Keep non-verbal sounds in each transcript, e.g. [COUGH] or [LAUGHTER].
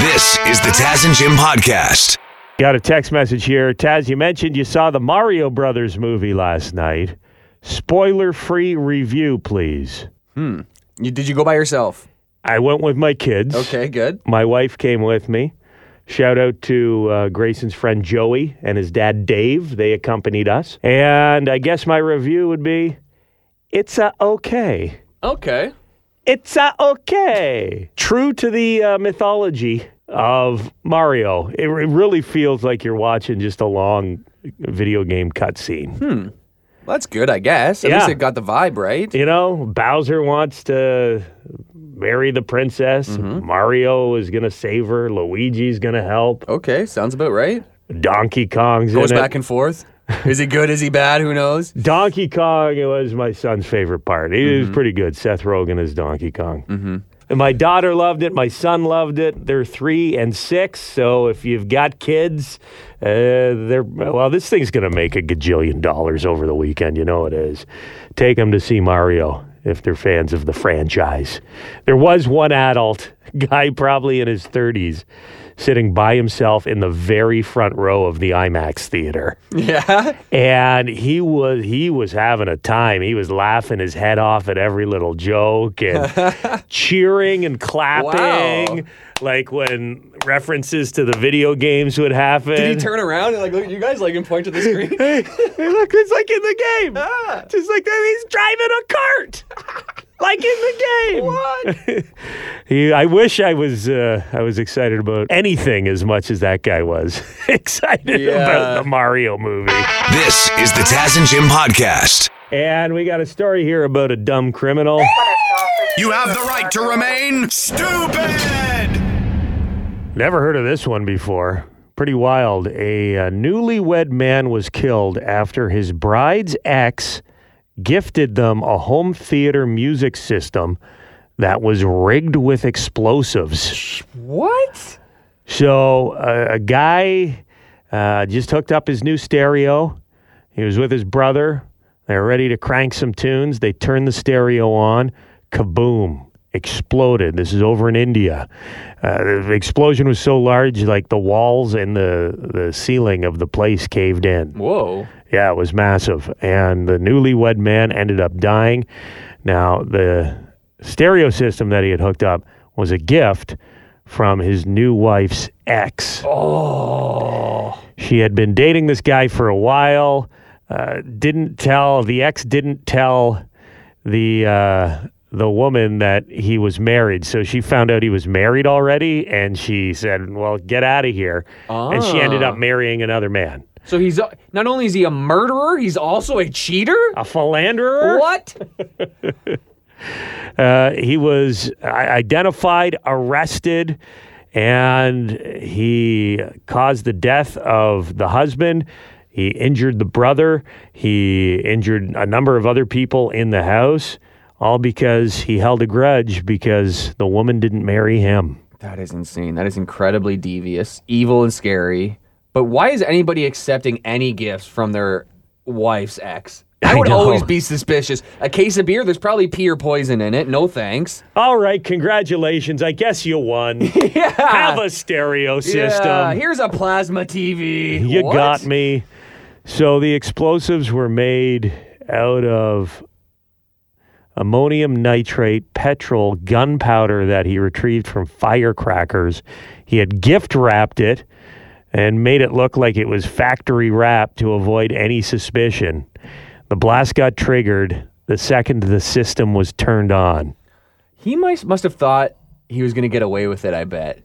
This is the Taz and Jim podcast. Got a text message here. Taz, you mentioned you saw the Mario Brothers movie last night. Spoiler free review, please. Hmm. You, did you go by yourself? I went with my kids. Okay, good. My wife came with me. Shout out to uh, Grayson's friend Joey and his dad Dave. They accompanied us. And I guess my review would be it's a okay. Okay. It's a okay. True to the uh, mythology of Mario, it, it really feels like you're watching just a long video game cutscene. Well, that's good, I guess. At Yeah. least it got the vibe right. You know, Bowser wants to marry the princess. Mm-hmm. Mario is going to save her. Luigi's going to help. Okay, sounds about right. Donkey Kong's Goes in it. back and forth. Is he good? Is he bad? Who knows? Donkey Kong it was my son's favorite part. He Mm-hmm. was pretty good. Seth Rogen as Donkey Kong. Mm-hmm. And my daughter loved it. My son loved it. They're three and six. So if you've got kids, uh, they're well. This thing's going to make a gajillion dollars over the weekend. You know it is. Take them to see Mario if they're fans of the franchise. There was one adult [LAUGHS] guy, probably in his thirties, sitting by himself in the very front row of the IMAX theater Yeah. and he was he was having a time. He was laughing his head off at every little joke and [LAUGHS] cheering and clapping, Wow. like when references to the video games would happen. Did he turn around and like look at you guys like and point to the screen? [LAUGHS] Hey, look, it's like in the game. Ah. Just like that, he's driving a cart. [LAUGHS] Like in the game. what? [LAUGHS] He, I wish I was uh, I was excited about anything as much as that guy was [LAUGHS] excited Yeah. about the Mario movie. This is the Taz and Jim podcast. And we got a story here about a dumb criminal. You have the right to remain stupid. Never heard of this one before. Pretty wild. A, uh newlywed man was killed after his bride's ex gifted them a home theater music system that was rigged with explosives. What? So uh, a guy uh, just hooked up his new stereo. He was with his brother. They were ready to crank some tunes. They turned the stereo on. Kaboom! Exploded. This is over in India. Uh, the explosion was so large, like the walls and the the ceiling of the place caved in. Whoa. Yeah, it was massive. And the newlywed man ended up dying. Now, the stereo system that he had hooked up was a gift from his new wife's ex. Oh. She had been dating this guy for a while. Uh, didn't tell the ex didn't tell the uh, the woman that he was married. So she found out he was married already, and she said, "Well, get out of here." And she ended up Ah. marrying another man, So he's uh, not only is he a murderer, he's also a cheater? a philanderer. What? [LAUGHS] Uh, he was uh, identified, arrested, and he caused the death of the husband. He injured the brother. He injured a number of other people in the house, all because he held a grudge because the woman didn't marry him. That is insane. That is incredibly devious, evil, and scary. But why is anybody accepting any gifts from their wife's ex? I I would know. always be suspicious. A case of beer, there's probably pee or poison in it. No thanks. All right, congratulations. I guess you won. [LAUGHS] Yeah. Have a stereo system. Yeah, here's a plasma TV. You What? got me. So the explosives were made out of ammonium nitrate, petrol, gunpowder that he retrieved from firecrackers. He had gift wrapped it and made it look like it was factory wrapped to avoid any suspicion. The blast got triggered the second the system was turned on. He must must have thought he was going to get away with it. I bet.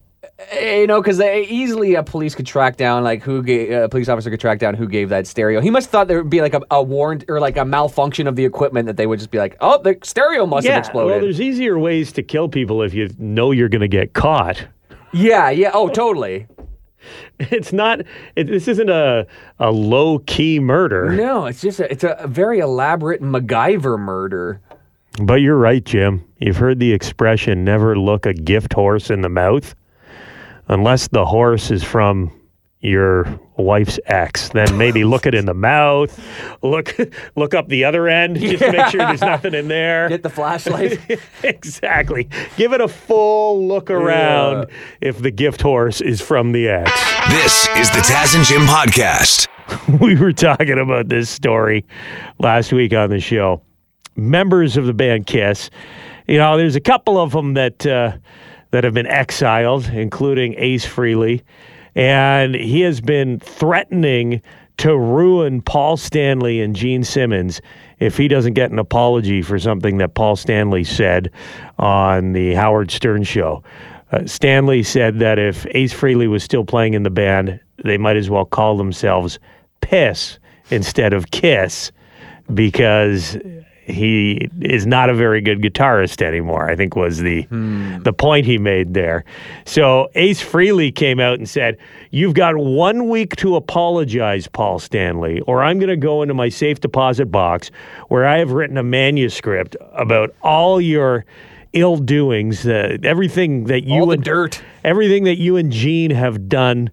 Eh, You know, because easily a police could track down like who gave a police officer could track down who gave that stereo. He must have thought there would be like a, a warrant or like a malfunction of the equipment that they would just be like, oh, the stereo must have exploded. well, there's easier ways to kill people if you know you're going to get caught. yeah, yeah. Oh, totally. [LAUGHS] It's not. It, this isn't a a low key murder. No, it's just a, it's a very elaborate MacGyver murder. But you're right, Jim. You've heard the expression "never look a gift horse in the mouth," unless the horse is from your wife's ex, then maybe look it in the mouth, look look up the other end, just to make sure there's nothing in there. Get the flashlight. [LAUGHS] exactly. Give it a full look around if the gift horse is from the ex. This is the Taz and Jim podcast. [LAUGHS] we were talking about this story last week on the show. Members of the band Kiss, you know, there's a couple of them that uh, that have been exiled, including Ace Frehley, and he has been threatening to ruin Paul Stanley and Gene Simmons if he doesn't get an apology for something that Paul Stanley said on the Howard Stern show. Uh, Stanley said that if Ace Frehley was still playing in the band, they might as well call themselves Piss instead of Kiss because he is not a very good guitarist anymore. I think was the the point he made there. So Ace Frehley came out and said, "You've got one week to apologize, Paul Stanley, or I'm going to go into my safe deposit box where I have written a manuscript about all your." Ill doings, uh, everything that you All the and dirt. everything that you and Gene have done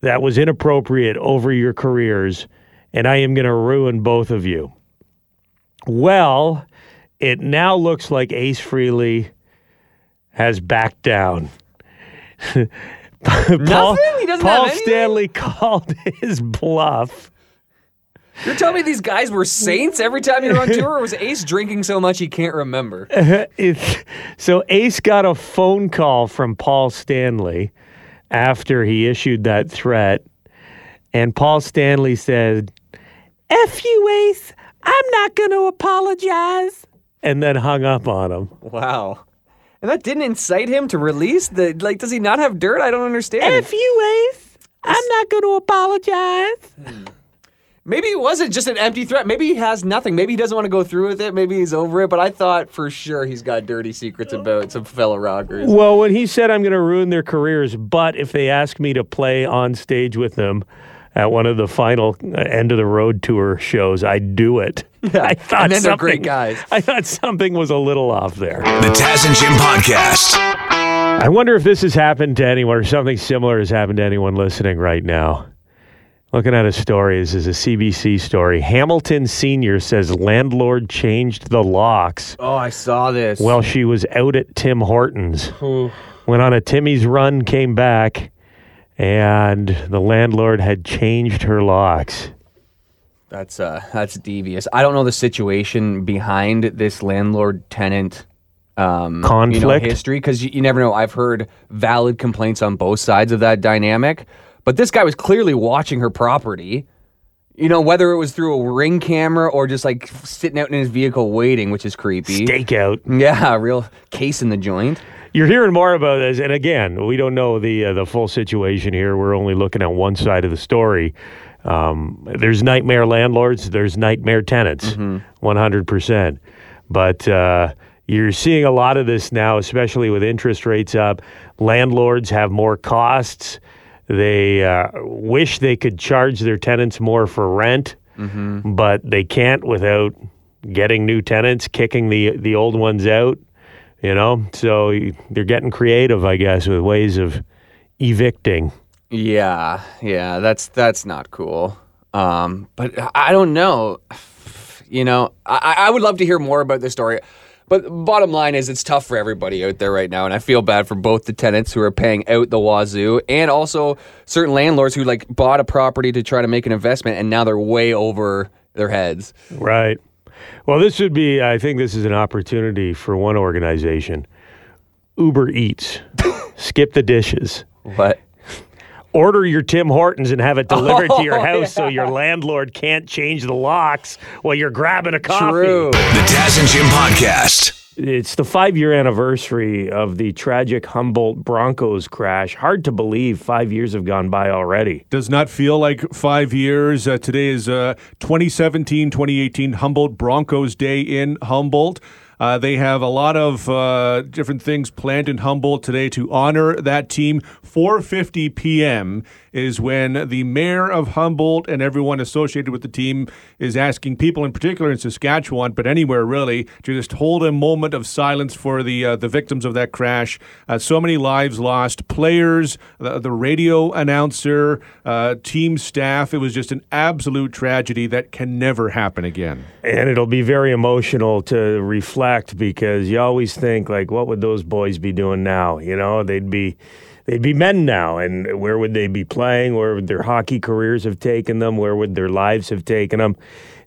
that was inappropriate over your careers, and I am going to ruin both of you. Well, it now looks like Ace Frehley has backed down. [LAUGHS] Paul, Paul? Stanley called his bluff. You're telling me these guys were saints every time you were on [LAUGHS] tour, or was Ace drinking so much he can't remember? [LAUGHS] So Ace got a phone call from Paul Stanley after he issued that threat, and Paul Stanley said, "F you, Ace. I'm not going to apologize," and then hung up on him. Wow. And that didn't incite him to release the like. Does he not have dirt? I don't understand. F you, Ace. I'm not going to apologize. Hmm. Maybe it wasn't just an empty threat. Maybe he has nothing. Maybe he doesn't want to go through with it. Maybe he's over it. But I thought for sure he's got dirty secrets about some fellow rockers. Well, when he said I'm going to ruin their careers, but if they ask me to play on stage with them at one of the final uh, end of the road tour shows, I'd do it. [LAUGHS] I thought and then they're something, great guys. I thought something was a little off there. The Taz and Jim podcast. I wonder if this has happened to anyone or something similar has happened to anyone listening right now. Looking at a story, this is a CBC story. Hamilton Sr. says landlord changed the locks Oh, I saw this. while she was out at Tim Hortons. Went on a Timmy's run, came back, and the landlord had changed her locks. That's uh, that's devious. I don't know the situation behind this landlord tenant um, You know, Conflict? history because you, you never know. I've heard valid complaints on both sides of that dynamic, but this guy was clearly watching her property. You know, whether it was through a ring camera or just like sitting out in his vehicle waiting, which is creepy. Stakeout. Yeah, real case in the joint. You're hearing more about this, and again, we don't know the uh, the full situation here. We're only looking at one side of the story. Um, there's nightmare landlords. There's nightmare tenants. One hundred percent. But uh, you're seeing a lot of this now, especially with interest rates up. Landlords have more costs. They uh, wish they could charge their tenants more for rent, but they can't without getting new tenants, kicking the the old ones out. You know, so they're getting creative, I guess, with ways of evicting. Yeah, yeah, that's that's not cool. Um, but I don't know. You know, I, I would love to hear more about this story. But bottom line is, it's tough for everybody out there right now, and I feel bad for both the tenants who are paying out the wazoo, and also certain landlords who like bought a property to try to make an investment, and now they're way over their heads. Right. Well, this would be, I think this is an opportunity for one organization Uber Eats. [LAUGHS] Skip the dishes. What? Order your Tim Hortons and have it delivered to your [LAUGHS] Oh, house so your landlord can't change the locks while you're grabbing a coffee. True. The Taz and Jim podcast. It's the five year anniversary of the tragic Humboldt Broncos crash. Hard to believe five years have gone by already. Does not feel like five years. Uh, today is uh, 2017 2018 Humboldt Broncos Day in Humboldt. Uh, they have a lot of uh, different things planned in Humboldt today to honor that team. 4:50 p.m. is when the mayor of Humboldt and everyone associated with the team is asking people, in particular in Saskatchewan, but anywhere really, to just hold a moment of silence for the uh, the victims of that crash. Uh, so many lives lost, players, the, the radio announcer, uh, team staff. It was just an absolute tragedy that can never happen again. And it'll be very emotional to reflect because you always think like, what would those boys be doing now? You know, they'd be they'd be men now, and where would they be playing? Where would their hockey careers have taken them? Where would their lives have taken them?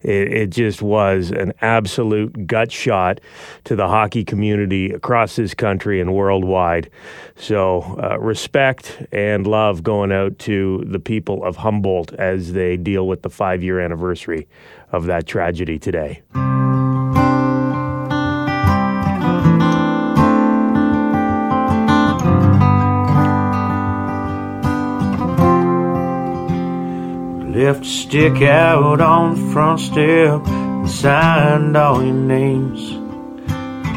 It, it just was an absolute gut shot to the hockey community across this country and worldwide. So, uh, respect and love going out to the people of Humboldt as they deal with the five year anniversary of that tragedy today. Left stick out on the front step and signed all your names.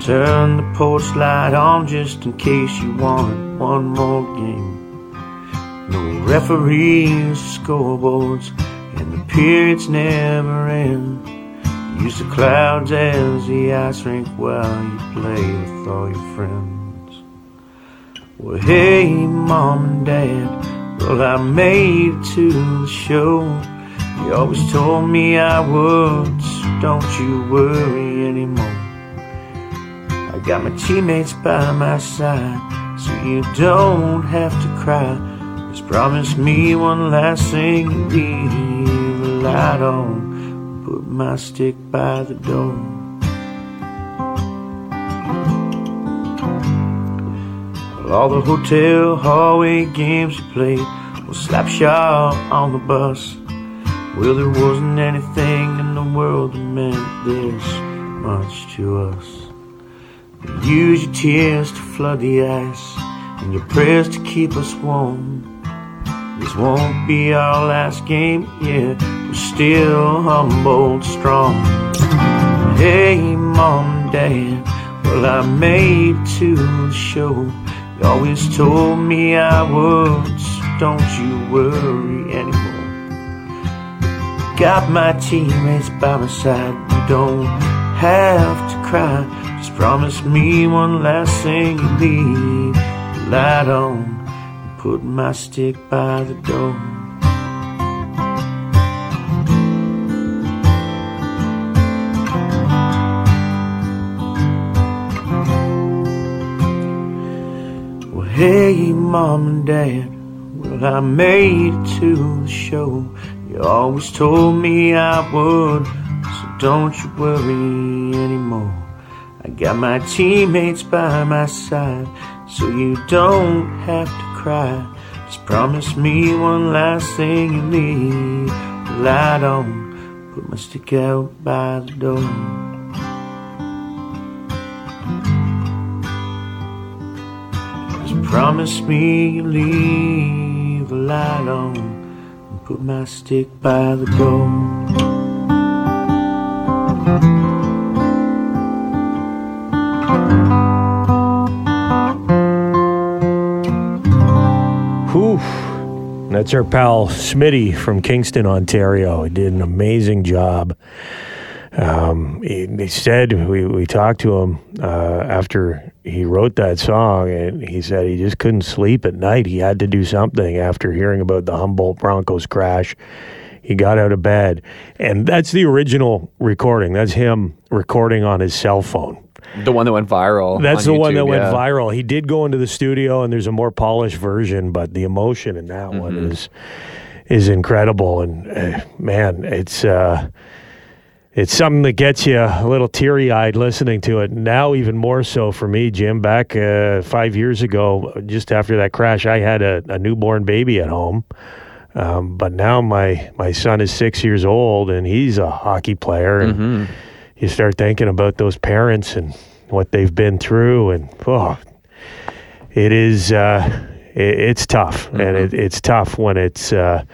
Turned the porch light on just in case you wanted one more game. No referees, scoreboards, and the periods never end. Use the clouds as the ice rink while you play with all your friends. Well, hey, mom and dad. Well, I made it to show. You always told me I would, so don't you worry anymore. I got my teammates by my side, so you don't have to cry. Just promise me one last thing leave the light on. Put my stick by the door. Well, all the hotel hallway games you played was slap shot on the bus. Well, there wasn't anything in the world that meant this much to us. You use your tears to flood the ice and your prayers to keep us warm. This won't be our last game, yeah, we're still Humboldt, strong. Hey, mom and dad, well, I made to the show. You always told me I would, don't you worry anymore. Got my teammates by my side, you don't have to cry. Just promise me one last thing you the light on put my stick by the door. Hey, mom and dad. Well, I made it to the show. You always told me I would, so don't you worry anymore. I got my teammates by my side, so you don't have to cry. Just promise me one last thing you the light on. Put my stick out by the door. Promise me you leave the light on and put my stick by the door. Whew. That's our pal Smitty from Kingston, Ontario. He did an amazing job. Um, he, he said we, we talked to him uh, after he wrote that song, and he said he just couldn't sleep at night. He had to do something after hearing about the Humboldt Broncos crash. He got out of bed, and that's the original recording. That's him recording on his cell phone. The one that went viral. That's on the one YouTube, that went viral. He did go into the studio, and there's a more polished version, but the emotion in that one Mm-hmm. is is incredible. And uh, man, it's uh, it's something that gets you a little teary eyed listening to it. Now, even more so for me, Jim. Back uh, five years ago, just after that crash, I had a, a newborn baby at home. Um, but now my my son is six years old, and he's a hockey player, and Mm-hmm. you start thinking about those parents and what they've been through, and oh, it is uh, it, it's tough, and it, it's tough when it's uh,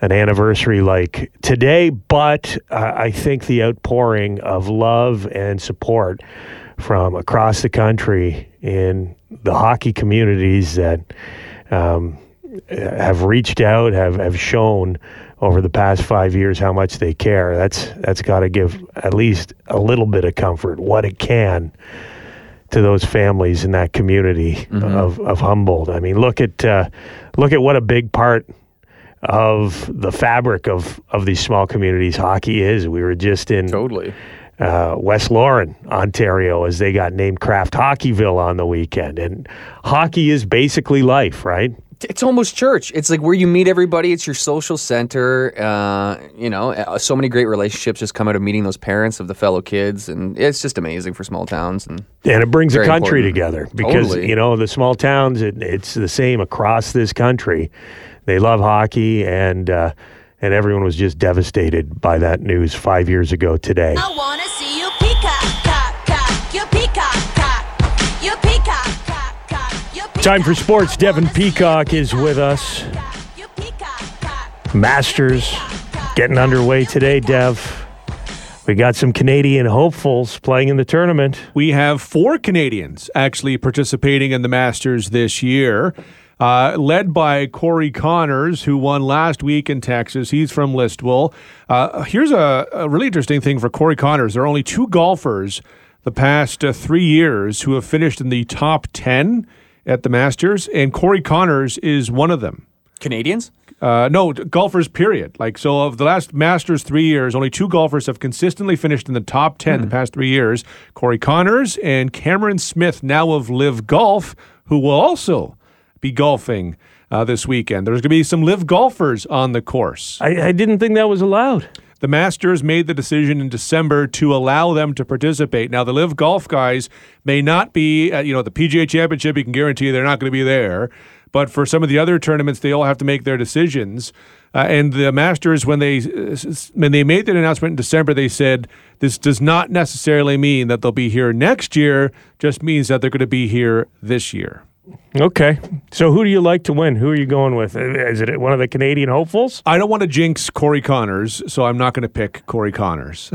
an anniversary like today. But uh, I think the outpouring of love and support from across the country in the hockey communities that um, have reached out, have, have shown over the past five years how much they care. That's that's got to give at least a little bit of comfort, what it can, to those families in that community of, of Humboldt. I mean, look at uh, look at what a big part of the fabric of of these small communities hockey is. We were just in Totally. uh, West Lorne, Ontario, as they got named Kraft Hockeyville on the weekend. And hockey is basically life, right? It's almost church. It's like where you meet everybody. It's your social center. Uh, you know, uh, so many great relationships just come out of meeting those parents of the fellow kids, and it's just amazing for small towns. And And it brings Very a country important. together because, Totally. you know, the small towns, it, it's the same across this country. They love hockey, and, uh, and everyone was just devastated by that news five years ago today. I wanna see Time for sports. Devin Peacock is with us. Masters getting underway today, Dev. We got some Canadian hopefuls playing in the tournament. We have four Canadians actually participating in the Masters this year, uh, led by Corey Conners, who won last week in Texas. He's from Listowel. Uh, here's a, a really interesting thing for Corey Conners. There are only two golfers the past uh, three years who have finished in the top 10 at the Masters, and Corey Conners is one of them. Canadians. Uh, no, golfers, period. Like, so of the last Masters three years, only two golfers have consistently finished in the top 10 the past three years Corey Conners and Cameron Smith, now of LIV Golf, who will also be golfing uh, this weekend. There's going to be some Live golfers on the course. I, I didn't think that was allowed. The Masters made the decision in December to allow them to participate. Now, the LIV Golf guys may not be at, you know, the PGA Championship. You can guarantee they're not going to be there. But for some of the other tournaments, they all have to make their decisions. Uh, and the Masters, when they when they made that announcement in December, they said this does not necessarily mean that they'll be here next year. Just means that they're going to be here this year. Okay. So who do you like to win? Who are you going with? Is it one of the Canadian hopefuls? I don't want to jinx Corey Conners, so I'm not going to pick Corey Conners.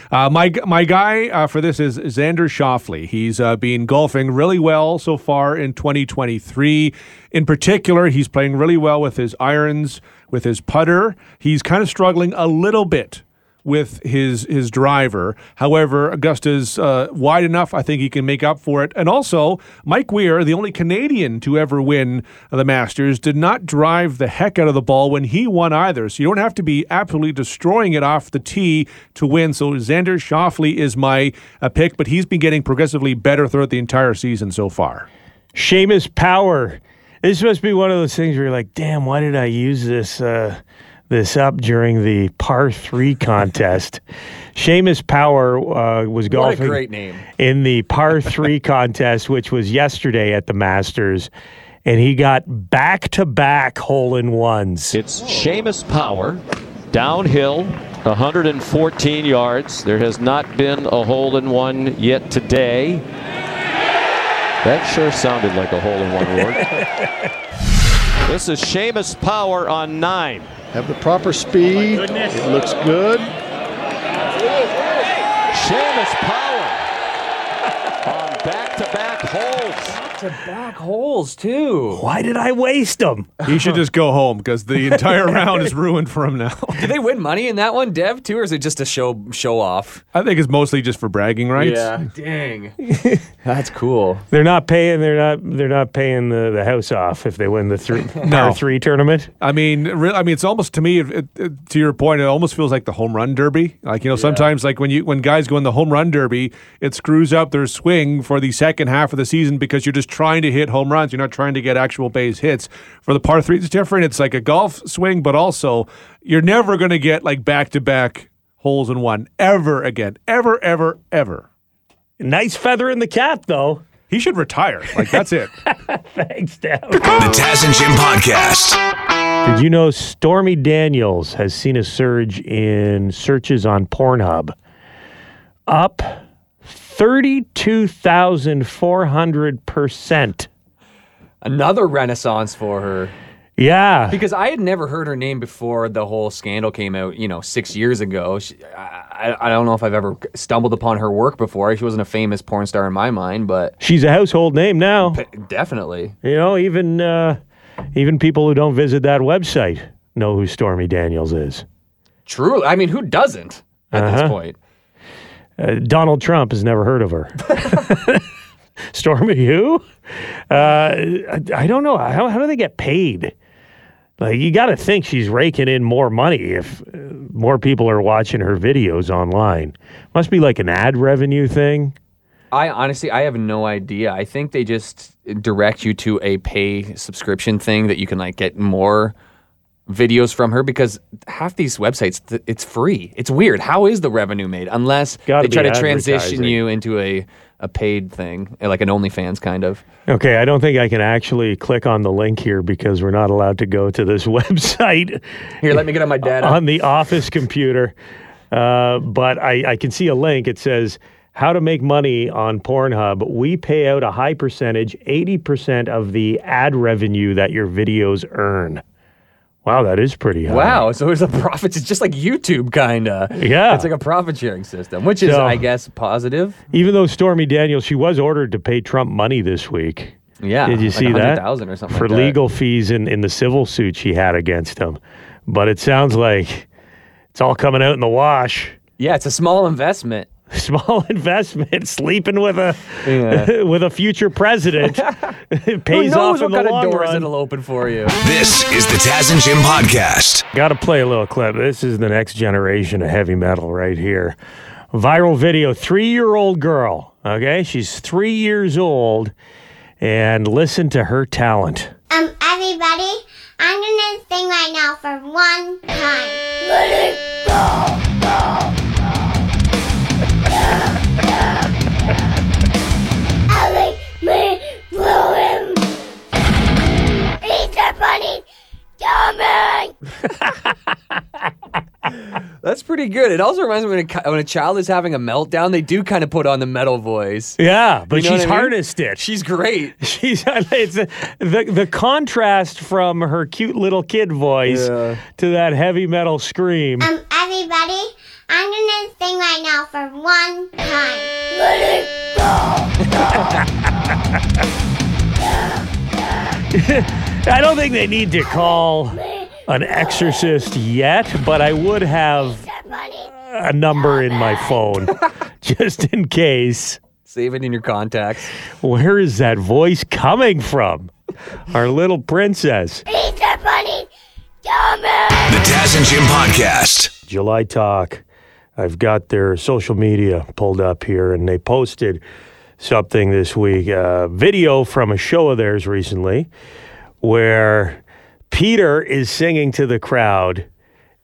[LAUGHS] uh, my my guy uh, for this is Xander Schauffele. He's uh, been golfing really well so far in 2023. In particular, he's playing really well with his irons, with his putter. He's kind of struggling a little bit with his his driver. However, Augusta's uh, wide enough. I think he can make up for it. And also, Mike Weir, the only Canadian to ever win the Masters, did not drive the heck out of the ball when he won either. So you don't have to be absolutely destroying it off the tee to win. So Xander Schauffele is my uh, pick, but he's been getting progressively better throughout the entire season so far. Seamus Power. This must be one of those things where you're like, damn, why did I use this uh, this up during the par three contest? [LAUGHS] Seamus Power uh, was What a golfing great name. in the par three [LAUGHS] contest, which was yesterday at the Masters, and he got back to back hole in ones. It's Seamus Power, downhill, 114 yards. There has not been a hole in one yet today. That sure sounded like a hole in one, Ward. [LAUGHS] this is Seamus Power on nine. Have the proper speed. Oh it looks good. Seamus Power on back-to-back holes. Back to back holes too. Why did I waste them? He should just go home because the entire [LAUGHS] round is ruined for him now. Did they win money in that one, Dev? Too, or is it just a show show off? I think it's mostly just for bragging rights. Yeah, dang. [LAUGHS] That's cool. They're not paying. They're not. They're not paying the, the house off if they win the three [LAUGHS] par three tournament. I mean, re- I mean, it's almost to me. It, it, it- to your point, it almost feels like the home run derby. Like you know, sometimes like when you when guys go in the home run derby, it screws up their swing for the second half of the season because you're just trying to hit home runs. You're not trying to get actual base hits. For the par three, it's different. It's like a golf swing, but also you're never going to get like back to back holes in one ever again, ever, ever, ever. Nice feather in the cap, though. He should retire. Like that's it. [LAUGHS] Thanks, Dad. The Taz and Jim Podcast. Did you know Stormy Daniels has seen a surge in searches on Pornhub? Up 32,400%. Another renaissance for her. Yeah. Because I had never heard her name before the whole scandal came out, you know, six years ago. She, I, I- don't know if I've ever stumbled upon her work before. She wasn't a famous porn star in my mind, but She's a household name now. definitely. You know, even uh, even people who don't visit that website know who Stormy Daniels is. True. I mean, who doesn't at this Uh-huh. point? Uh, Donald Trump has never heard of her. [LAUGHS] Stormy who? Uh, I, I don't know. How, how do they get paid? Like you got to think she's raking in more money if uh, more people are watching her videos online. Must be like an ad revenue thing. I honestly, I have no idea. I think they just direct you to a pay subscription thing that you can like get more videos from her because half these websites th- it's free. It's weird. How is the revenue made unless they try to transition you into a a paid thing, like an OnlyFans kind of. Okay, I don't think I can actually click on the link here because we're not allowed to go to this [LAUGHS] website. Here, let me get on my data. on the office computer. Uh, but I, I can see a link. It says how to make money on Pornhub. We pay out a high percentage, 80% of the ad revenue that your videos earn. Wow, that is pretty high. Wow, so it's a profit. It's just like YouTube, kinda. Yeah. it's like a profit sharing system, which is, So- I guess, positive. Even though Stormy Daniels, she was ordered to pay Trump money this week. Yeah, Did you like see that? or something For like that. legal fees in, in the civil suit she had against him. But it sounds like it's all coming out in the wash. Yeah, it's a small investment. [LAUGHS] Small investment, sleeping with a Yeah. [LAUGHS] with a future president. [LAUGHS] it Who pays knows off in what the kind of long doors run. it'll open for you? This is the Taz and Jim podcast. Got to play a little clip. This is the next generation of heavy metal right here. Viral video, three year old girl. Okay, she's three years old, and listen to her talent. Um, everybody, I'm gonna sing right now for one time. Let it go. Ellie, me, blow him. He's [LAUGHS] a bunny. Dummy. That's pretty good. It also reminds me when a, when a child is having a meltdown, they do kind of put on the metal voice. Yeah, but You know she's I mean? harnessed it. She's great. [LAUGHS] She's it's a, the the contrast from her cute little kid voice Yeah. to that heavy metal scream. Um, everybody, I'm gonna sing right now for one time. Let [LAUGHS] it [LAUGHS] I don't think they need to call an exorcist yet, but I would have a number in my phone [LAUGHS] just in case. Save it in your contacts. Where is that voice coming from? Our little princess. He's a bunny. Dummy. The Taz and Jim podcast. July Talk. I've got their social media pulled up here, and they posted something this week a video from a show of theirs recently where Peter is singing to the crowd,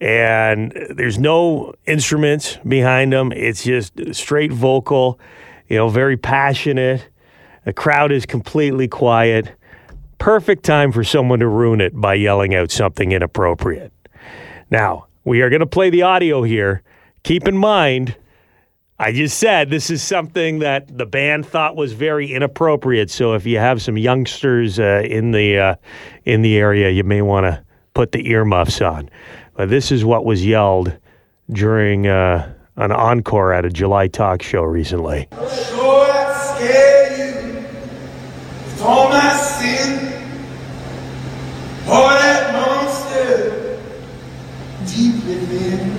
and there's no instruments behind him. It's just straight vocal, you know, very passionate. The crowd is completely quiet. Perfect time for someone to ruin it by yelling out something inappropriate. Now, we are going to play the audio here. Keep in mind, I just said this is something that the band thought was very inappropriate. So if you have some youngsters uh, in the uh, in the area, you may want to put the earmuffs on. But this is what was yelled during uh, an encore at a July Talk show recently. Sure, I scare you with all my sin. Pour that monster deep within.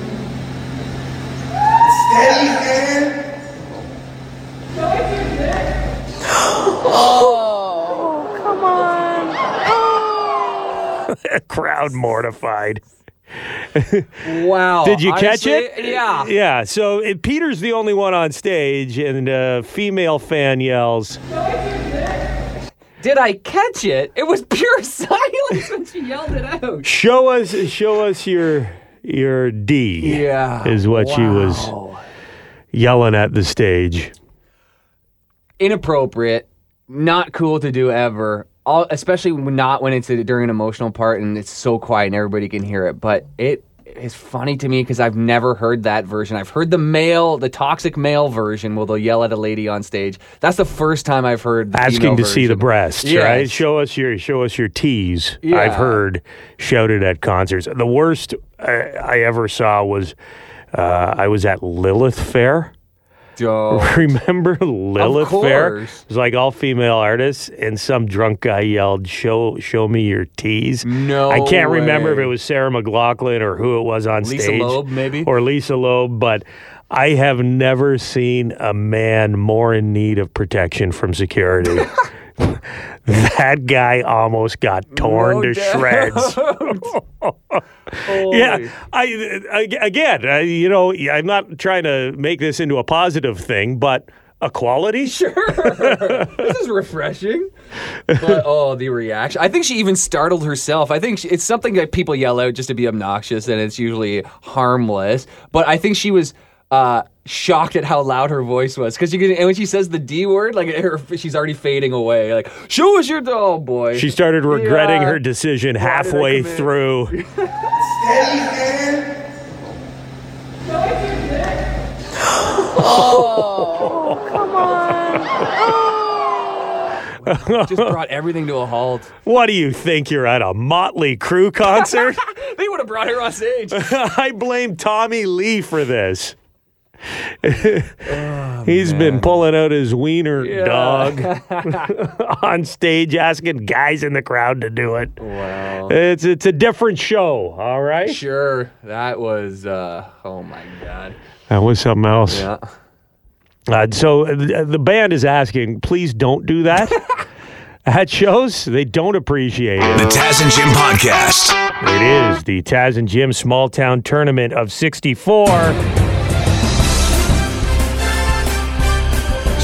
Steady hand. Oh, [LAUGHS] Crowd mortified. [LAUGHS] Wow. Did you catch Honestly, it? Yeah. Yeah. So it, Peter's the only one on stage, and a female fan yells, Did I catch it? It was pure [LAUGHS] silence when she yelled it out. "Show us, show us your your D." Yeah. is what she was yelling at the stage. Inappropriate. Not cool to do ever. All, especially not when it's a, during an emotional part and it's so quiet and everybody can hear it. But it is funny to me because I've never heard that version. I've heard the male, the toxic male version, where they'll yell at a lady on stage. That's the first time I've heard the asking to see the breasts, Yes. right? Show us your show us your tees. Yeah. I've heard shouted at concerts. The worst uh, I ever saw was uh, I was at Lilith Fair. Don't. [LAUGHS] Remember Lilith Fair? It was like all female artists, and some drunk guy yelled, "Show, show me your tees." No I can't remember if it was Sarah McLachlan or who it was on Lisa stage, Loeb, maybe? or Lisa Loeb, but. I have never seen a man more in need of protection from security. [LAUGHS] [LAUGHS] that guy almost got torn No to doubt. shreds. [LAUGHS] Yeah, I, I again, I, you know, I'm not trying to make this into a positive thing, but equality. [LAUGHS] Sure. this is refreshing. But oh, the reaction. I think she even startled herself. I think she, it's something that people yell out just to be obnoxious and it's usually harmless. But I think she was uh, shocked at how loud her voice was because you can and when she says the D word, like her, she's already fading away. Like, show us your oh boy. She started regretting Yeah. her decision Why did I halfway come through. [LAUGHS] Steady hand. just brought everything to a halt. What do you think? You're at a Motley Crue concert? [LAUGHS] They would have brought her on stage. [LAUGHS] I blame Tommy Lee for this. Oh, [LAUGHS] He's been pulling out his wiener Yeah. dog [LAUGHS] [LAUGHS] on stage, asking guys in the crowd to do it. Wow. It's it's a different show, all right. Sure, that was. uh Oh my god. That was something else. Yeah. Uh, so uh, the band is asking, please don't do that at shows. They don't appreciate it. The Taz and Jim Podcast. It is the Taz and Jim Small Town Tournament of 64.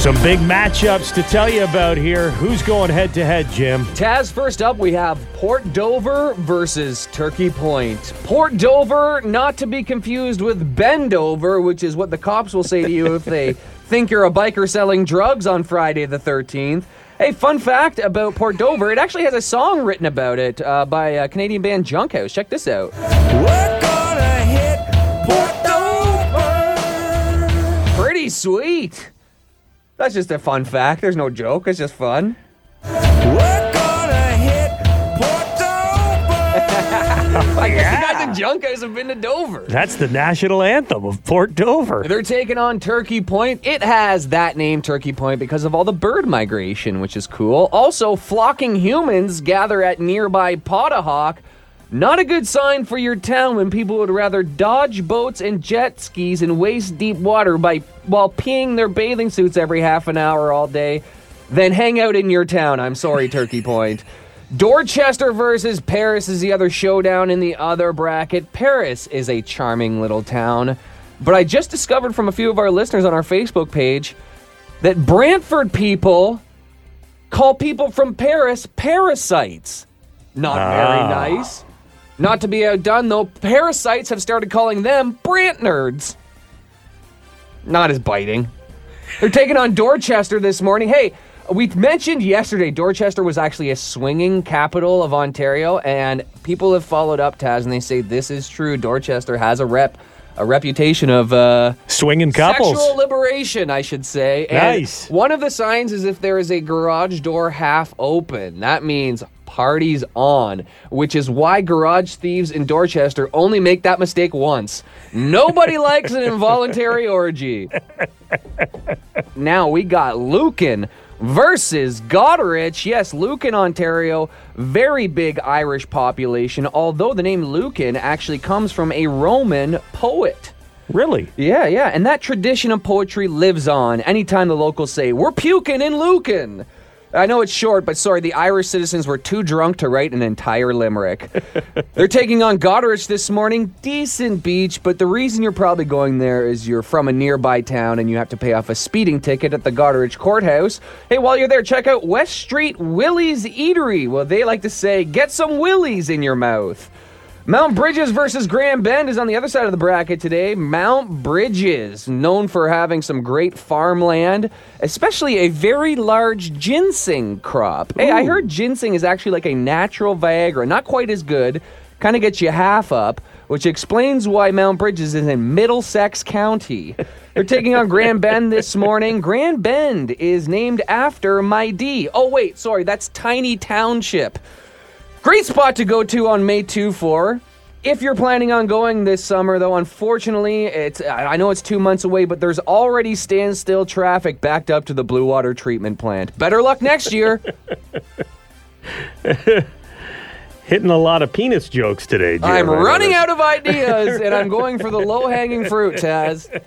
Some big matchups to tell you about here. Who's going head to head, Jim? Taz, first up, we have Port Dover versus Turkey Point. Port Dover, not to be confused with Bendover, which is what the cops will say to you if they [LAUGHS] think you're a biker selling drugs on Friday the 13th. Hey, fun fact about Port Dover, it actually has a song written about it uh, by a Canadian band Junkhouse. Check this out. Pretty sweet. That's just a fun fact. There's no joke. It's just fun. We're gonna hit Port Dover! [LAUGHS] I guess the guys in Junkhouse have been to Dover. That's the national anthem of Port Dover. They're taking on Turkey Point. It has that name, Turkey Point, because of all the bird migration, which is cool. Also, flocking humans gather at nearby Pottahawk. Not a good sign for your town when people would rather dodge boats and jet skis in waist deep water by while peeing their bathing suits every half an hour all day than hang out in your town. I'm sorry, Turkey [LAUGHS] Point. Dorchester versus Paris is the other showdown in the other bracket. Paris is a charming little town, but I just discovered from a few of our listeners on our Facebook page that Brantford people call people from Paris parasites. Not very ah. nice. Not to be outdone, though, parasites have started calling them Brant nerds. Not as biting. They're taking on Dorchester this morning. Hey, we mentioned yesterday Dorchester was actually a swinging capital of Ontario, and people have followed up Taz and they say this is true. Dorchester has a rep, a reputation of uh, Swinging couples. Sexual liberation, I should say. And Nice. One of the signs is if there is a garage door half open. That means parties on, which is why garage thieves in Dorchester only make that mistake once. Nobody [LAUGHS] likes an involuntary orgy. Now we got Lucan versus Goderich. Yes, Lucan, Ontario, very big Irish population, although the name Lucan actually comes from a Roman poet. Really? Yeah, yeah, and that tradition of poetry lives on anytime the locals say, We're puking in Lucan. I know it's short, but sorry, the Irish citizens were too drunk to write an entire limerick. [LAUGHS] They're taking on Goderich this morning. Decent beach, but the reason you're probably going there is you're from a nearby town and you have to pay off a speeding ticket at the Goderich courthouse. Hey, while you're there, check out West Street Willie's Eatery. Well, they like to say, get some Willies in your mouth. Mount Bridges versus Grand Bend is on the other side of the bracket today. Mount Bridges, known for having some great farmland, especially a very large ginseng crop. Hey, I heard ginseng is actually like a natural Viagra, not quite as good, kind of gets you half up. which explains why Mount Bridges is in Middlesex County. [LAUGHS] They're taking on Grand Bend this morning. Grand Bend is named after my D. Oh, wait, sorry, that's Tiny Township. Great spot to go to on May 2 for. If you're planning on going this summer, though, unfortunately, it's I I know it's two months away, but there's already standstill traffic backed up to the Blue Water Treatment Plant. Better luck next year. [LAUGHS] Hitting a lot of penis jokes today, Jim. I'm running out of [LAUGHS] ideas, and I'm going for the low hanging fruit, Taz.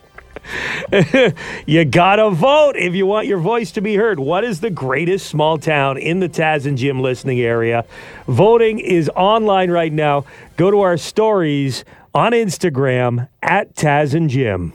[LAUGHS] You gotta vote if you want your voice to be heard. What is the greatest small town in the Taz and Jim listening area? Voting is online right now. Go to our stories on Instagram at Taz and Jim.